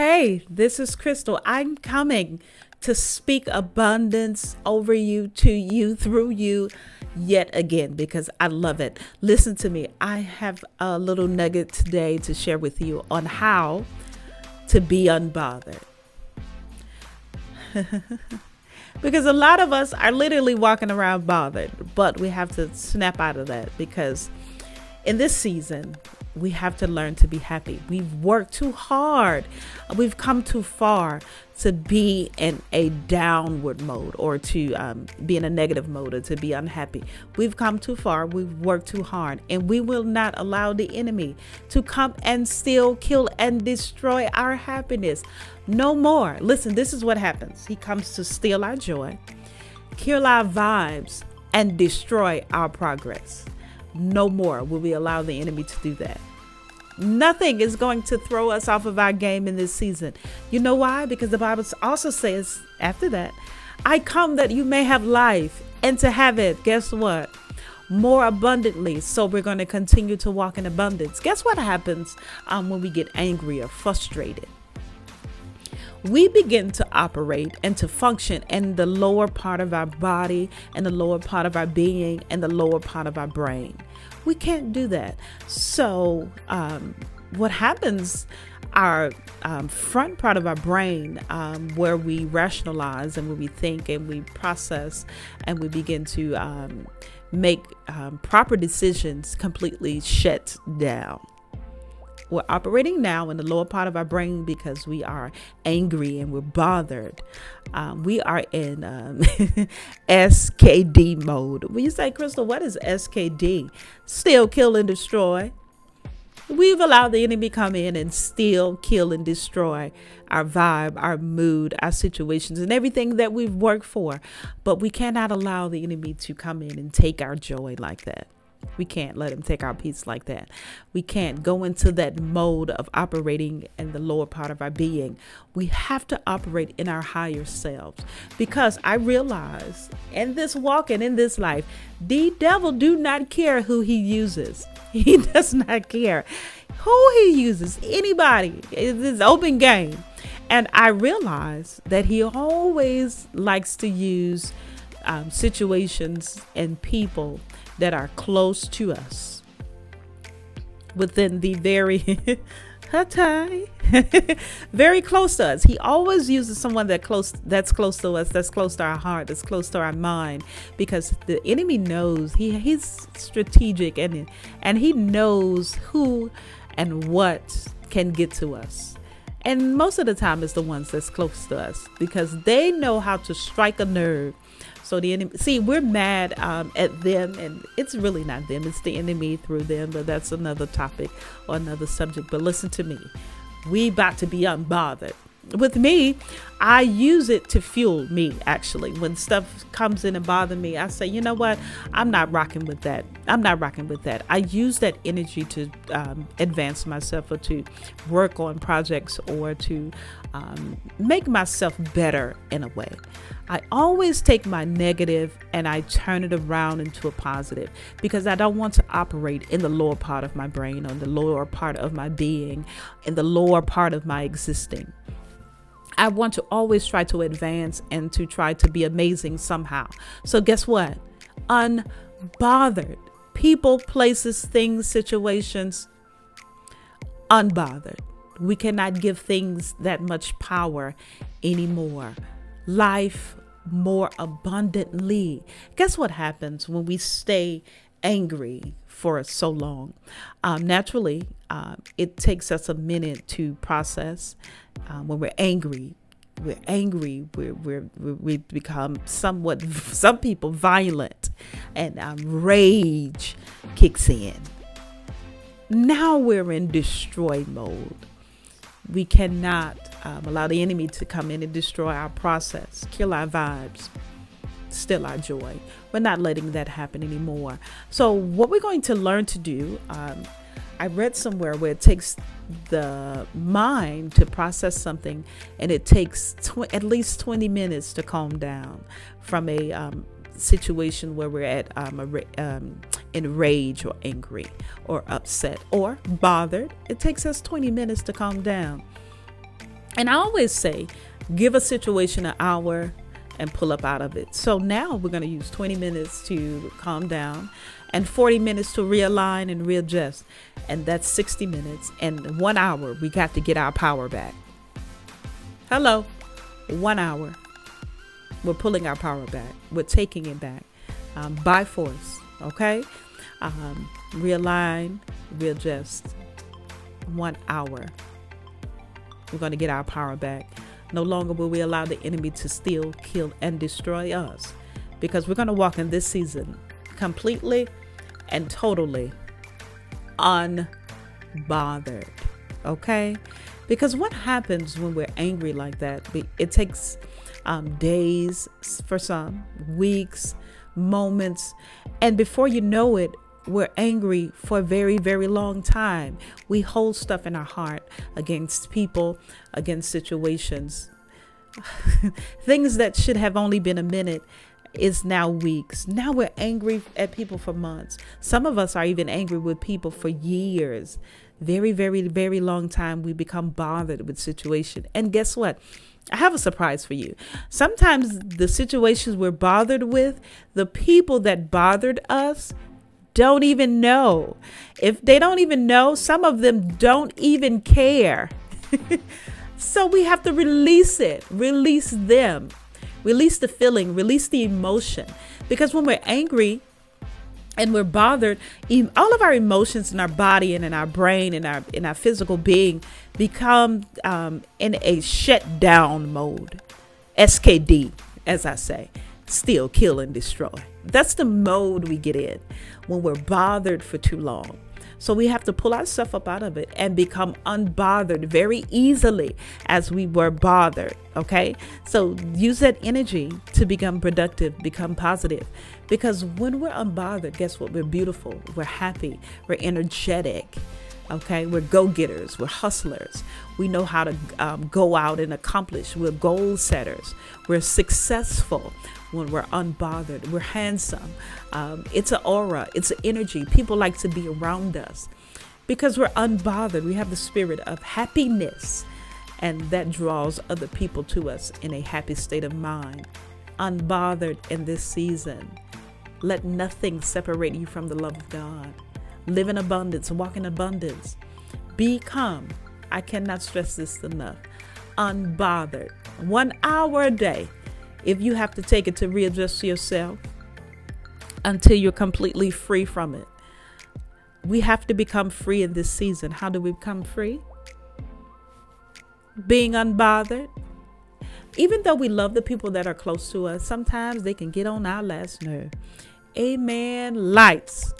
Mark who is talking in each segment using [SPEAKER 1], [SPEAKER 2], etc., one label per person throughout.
[SPEAKER 1] Hey, this is Crystal. I'm coming to speak abundance over you, to you, through you, yet again, because I love it. Listen to me. I have a little nugget today to share with you on how to be unbothered. because a lot of us are literally walking around bothered, but we have to snap out of that because in this season, we have to learn to be happy. We've worked too hard. We've come too far to be in a downward mode or to um, be in a negative mode or to be unhappy. We've come too far. We've worked too hard. And we will not allow the enemy to come and steal, kill, and destroy our happiness. No more. Listen, this is what happens He comes to steal our joy, kill our vibes, and destroy our progress. No more will we allow the enemy to do that. Nothing is going to throw us off of our game in this season. You know why? Because the Bible also says after that, I come that you may have life and to have it, guess what? More abundantly. So we're going to continue to walk in abundance. Guess what happens um, when we get angry or frustrated? We begin to operate and to function in the lower part of our body and the lower part of our being and the lower part of our brain. We can't do that. So, um, what happens? Our um, front part of our brain, um, where we rationalize and where we think and we process and we begin to um, make um, proper decisions, completely shut down. We're operating now in the lower part of our brain because we are angry and we're bothered. Um, we are in um, SKD mode. When you say, Crystal, what is SKD? Steal, kill, and destroy. We've allowed the enemy come in and steal, kill, and destroy our vibe, our mood, our situations, and everything that we've worked for. But we cannot allow the enemy to come in and take our joy like that. We can't let him take our peace like that. We can't go into that mode of operating in the lower part of our being. We have to operate in our higher selves because I realize in this walk and in this life, the devil do not care who he uses. He does not care who he uses. Anybody. It's open game. And I realize that he always likes to use um, situations and people that are close to us within the very very close to us. He always uses someone that close that's close to us, that's close to our heart, that's close to our mind, because the enemy knows he he's strategic and and he knows who and what can get to us. And most of the time it's the ones that's close to us because they know how to strike a nerve so the enemy, see, we're mad um, at them, and it's really not them; it's the enemy through them. But that's another topic or another subject. But listen to me, we about to be unbothered. With me, I use it to fuel me. Actually, when stuff comes in and bother me, I say, you know what? I'm not rocking with that. I'm not rocking with that. I use that energy to um, advance myself or to work on projects or to um, make myself better in a way. I always take my negative and I turn it around into a positive because I don't want to operate in the lower part of my brain or the lower part of my being, in the lower part of my existing. I want to always try to advance and to try to be amazing somehow. So, guess what? Unbothered. People, places, things, situations, unbothered. We cannot give things that much power anymore. Life more abundantly. Guess what happens when we stay angry for so long? Um, naturally, uh, it takes us a minute to process. Um, when we're angry, we're angry, we're, we're, we become somewhat, some people violent, and um, rage kicks in. Now we're in destroy mode. We cannot um, allow the enemy to come in and destroy our process, kill our vibes, steal our joy. We're not letting that happen anymore. So, what we're going to learn to do, um, I read somewhere where it takes the mind to process something and it takes at least 20 minutes to calm down from a um, situation where we're at um, um, in rage or angry or upset or bothered. It takes us 20 minutes to calm down. And I always say, give a situation an hour and pull up out of it. So now we're going to use 20 minutes to calm down and 40 minutes to realign and readjust. And that's 60 minutes. And one hour, we got to get our power back. Hello, one hour. We're pulling our power back, we're taking it back um, by force. Okay? Um, realign, readjust. One hour. We're going to get our power back. No longer will we allow the enemy to steal, kill, and destroy us because we're going to walk in this season completely and totally unbothered. Okay? Because what happens when we're angry like that? It takes um, days for some, weeks, moments, and before you know it, we're angry for a very, very long time. We hold stuff in our heart against people, against situations. Things that should have only been a minute is now weeks. Now we're angry at people for months. Some of us are even angry with people for years. Very, very, very long time we become bothered with situation. And guess what? I have a surprise for you. Sometimes the situations we're bothered with, the people that bothered us don't even know. If they don't even know, some of them don't even care. so we have to release it, release them, release the feeling, release the emotion. Because when we're angry, and we're bothered all of our emotions in our body and in our brain and our in our physical being become um, in a shutdown mode skd as i say steal kill and destroy that's the mode we get in when we're bothered for too long so we have to pull ourselves up out of it and become unbothered very easily as we were bothered. Okay. So use that energy to become productive, become positive. Because when we're unbothered, guess what? We're beautiful, we're happy, we're energetic. Okay, we're go getters, we're hustlers. We know how to um, go out and accomplish. We're goal setters. We're successful when we're unbothered. We're handsome. Um, it's an aura, it's an energy. People like to be around us because we're unbothered. We have the spirit of happiness, and that draws other people to us in a happy state of mind. Unbothered in this season. Let nothing separate you from the love of God. Live in abundance, walk in abundance. Be calm. I cannot stress this enough. Unbothered. One hour a day. If you have to take it to readjust yourself until you're completely free from it. We have to become free in this season. How do we become free? Being unbothered. Even though we love the people that are close to us, sometimes they can get on our last nerve. Amen. Lights.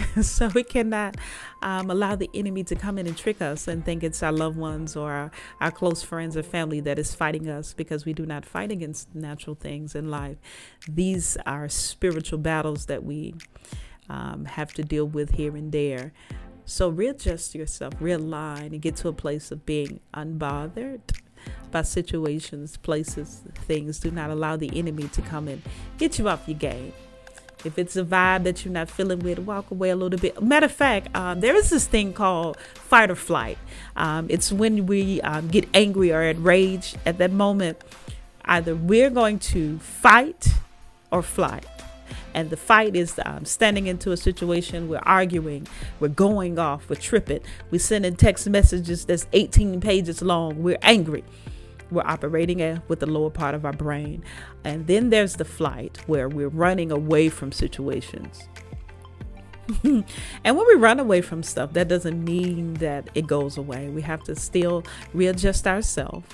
[SPEAKER 1] so we cannot um, allow the enemy to come in and trick us and think it's our loved ones or our, our close friends or family that is fighting us because we do not fight against natural things in life. These are spiritual battles that we um, have to deal with here and there. So readjust yourself, realign, and get to a place of being unbothered by situations, places, things. Do not allow the enemy to come and get you off your game. If it's a vibe that you're not feeling with, walk away a little bit. Matter of fact, um, there is this thing called fight or flight. Um, it's when we um, get angry or enraged at that moment. Either we're going to fight or flight. And the fight is um, standing into a situation, we're arguing, we're going off, we're tripping, we're sending text messages that's 18 pages long, we're angry we're operating at, with the lower part of our brain. And then there's the flight where we're running away from situations. and when we run away from stuff, that doesn't mean that it goes away. We have to still readjust ourselves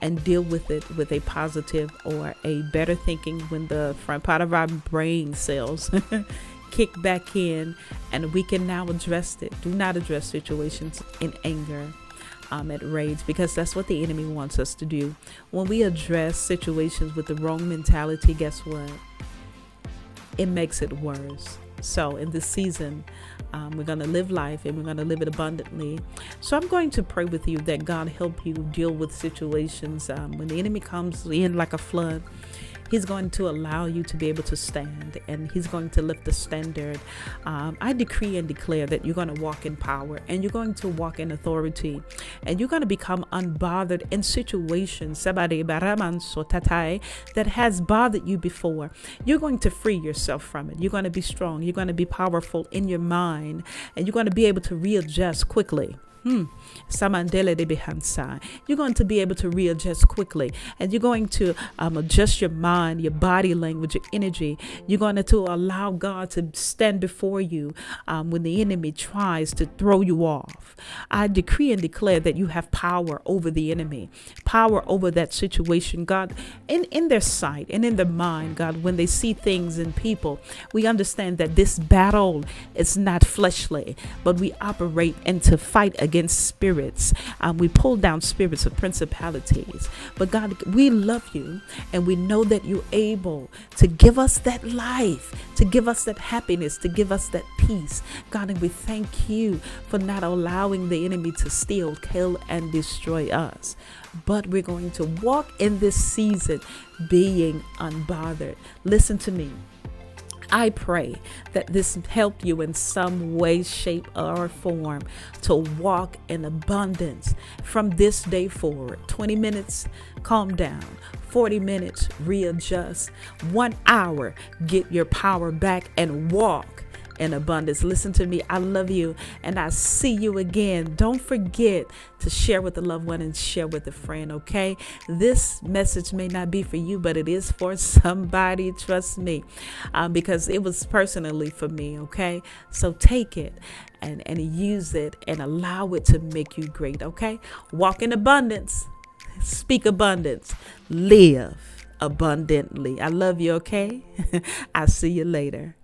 [SPEAKER 1] and deal with it with a positive or a better thinking when the front part of our brain cells kick back in and we can now address it. Do not address situations in anger um, at rage because that's what the enemy wants us to do. When we address situations with the wrong mentality, guess what? It makes it worse. So, in this season, um, we're going to live life and we're going to live it abundantly. So, I'm going to pray with you that God help you deal with situations um, when the enemy comes in like a flood. He's going to allow you to be able to stand and He's going to lift the standard. Um, I decree and declare that you're going to walk in power and you're going to walk in authority and you're going to become unbothered in situations that has bothered you before. You're going to free yourself from it. You're going to be strong. You're going to be powerful in your mind and you're going to be able to readjust quickly. Hmm. Samandele de Behansa. You're going to be able to readjust quickly and you're going to um, adjust your mind, your body language, your energy. You're going to, allow God to stand before you um, when the enemy tries to throw you off. I decree and declare that you have power over the enemy, power over that situation, God, in, in their sight and in their mind, God, when they see things in people. We understand that this battle is not fleshly, but we operate and to fight against against spirits. Um, we pull down spirits of principalities. But God, we love you and we know that you're able to give us that life, to give us that happiness, to give us that peace. God, and we thank you for not allowing the enemy to steal, kill, and destroy us. But we're going to walk in this season being unbothered. Listen to me. I pray that this helped you in some way, shape, or form to walk in abundance from this day forward. 20 minutes, calm down. 40 minutes, readjust. One hour, get your power back and walk in abundance. Listen to me. I love you and I see you again. Don't forget to share with a loved one and share with a friend, okay? This message may not be for you, but it is for somebody. Trust me, um, because it was personally for me, okay? So take it and, and use it and allow it to make you great, okay? Walk in abundance, speak abundance, live abundantly. I love you, okay? I'll see you later.